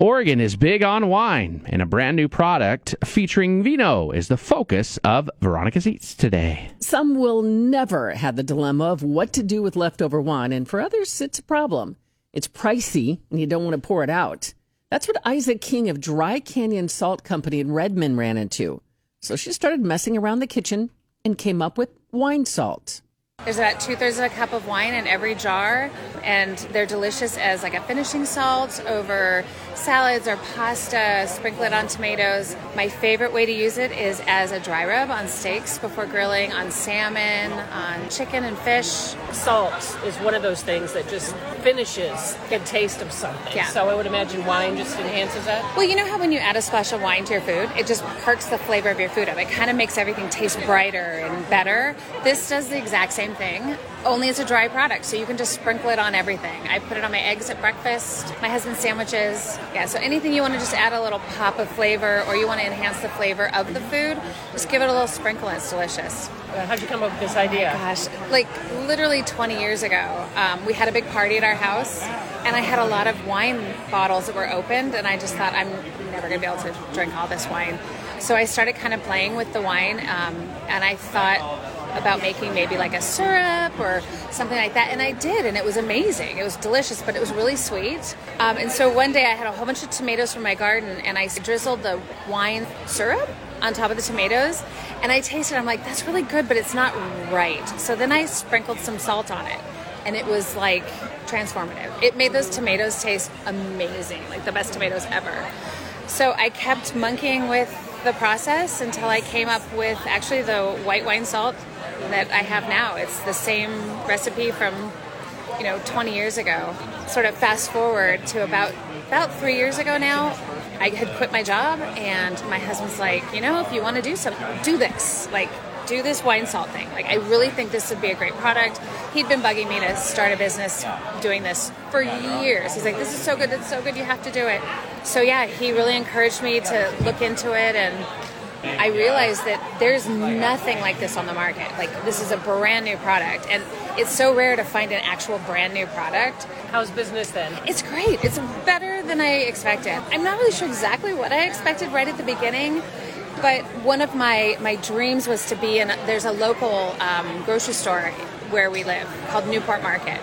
Oregon is big on wine, and a brand new product featuring vino is the focus of Veronica's Eats today. Some will never have the dilemma of what to do with leftover wine, and for others, it's a problem. It's pricey, and you don't want to pour it out. That's what Isaac King of Dry Canyon Salt Company in Redmond ran into. So she started messing around the kitchen and came up with wine salt. There's about two thirds of a cup of wine in every jar, and they're delicious as like a finishing salt over salads or pasta. Sprinkle it on tomatoes. My favorite way to use it is as a dry rub on steaks before grilling, on salmon, on chicken and fish. Salt is one of those things that just finishes the taste of something. Yeah. So I would imagine wine just enhances that. Well, you know how when you add a splash of wine to your food, it just perks the flavor of your food up. It kind of makes everything taste brighter and better. This does the exact same thing, only it's a dry product, so you can just sprinkle it on everything. I put it on my eggs at breakfast, my husband's sandwiches. Yeah, so anything you want to just add a little pop of flavor or you want to enhance the flavor of the food, just give it a little sprinkle and it's delicious. How'd you come up with this idea? Gosh, like literally 20 years ago, um, we had a big party at our house, and I had a lot of wine bottles that were opened, and I just thought I'm never going to be able to drink all this wine. So I started kind of playing with the wine, um, and I thought about making maybe like a syrup or something like that, and I did, and it was amazing. It was delicious, but it was really sweet. Um, and so one day I had a whole bunch of tomatoes from my garden, and I drizzled the wine syrup on top of the tomatoes and I tasted it. I'm like, that's really good, but it's not right. So then I sprinkled some salt on it and it was like transformative. It made those tomatoes taste amazing, like the best tomatoes ever. So I kept monkeying with the process until I came up with actually the white wine salt that I have now. It's the same recipe from you know 20 years ago. Sort of fast forward to about about 3 years ago now, I had quit my job, and my husband's like, you know, if you want to do something, do this. Like, do this wine salt thing. Like, I really think this would be a great product. He'd been bugging me to start a business doing this for years. He's like, this is so good, it's so good, you have to do it. So, yeah, he really encouraged me to look into it, and I realized that there's nothing like this on the market. Like, this is a brand new product, and it's so rare to find an actual brand new product. How's business then? It's great. It's better than I expected. I'm not really sure exactly what I expected right at the beginning, but one of my, my dreams was to be in. There's a local um, grocery store where we live called Newport Market.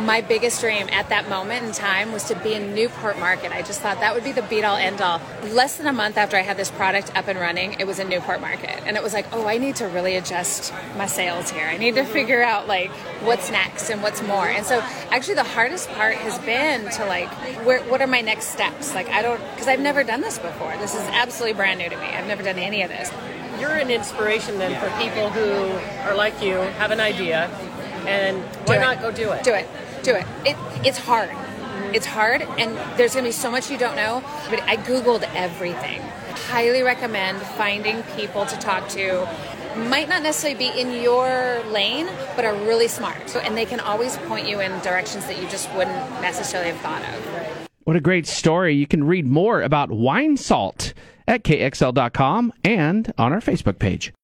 My biggest dream at that moment in time was to be in Newport Market. I just thought that would be the beat all end all. Less than a month after I had this product up and running, it was in Newport Market. And it was like, oh, I need to really adjust my sales here. I need to figure out like what's next and what's more. And so actually the hardest part has been to like where what are my next steps? Like I don't because I've never done this before. This is absolutely brand new to me. I've never done any of this. You're an inspiration then for people who are like you, have an idea, and why not go do it? Do it. Do it. It it's hard. It's hard and there's going to be so much you don't know, but I googled everything. Highly recommend finding people to talk to. Might not necessarily be in your lane, but are really smart. So- And they can always point you in directions that you just wouldn't necessarily have thought of. What a great story. You can read more about wine salt at kxl.com and on our Facebook page.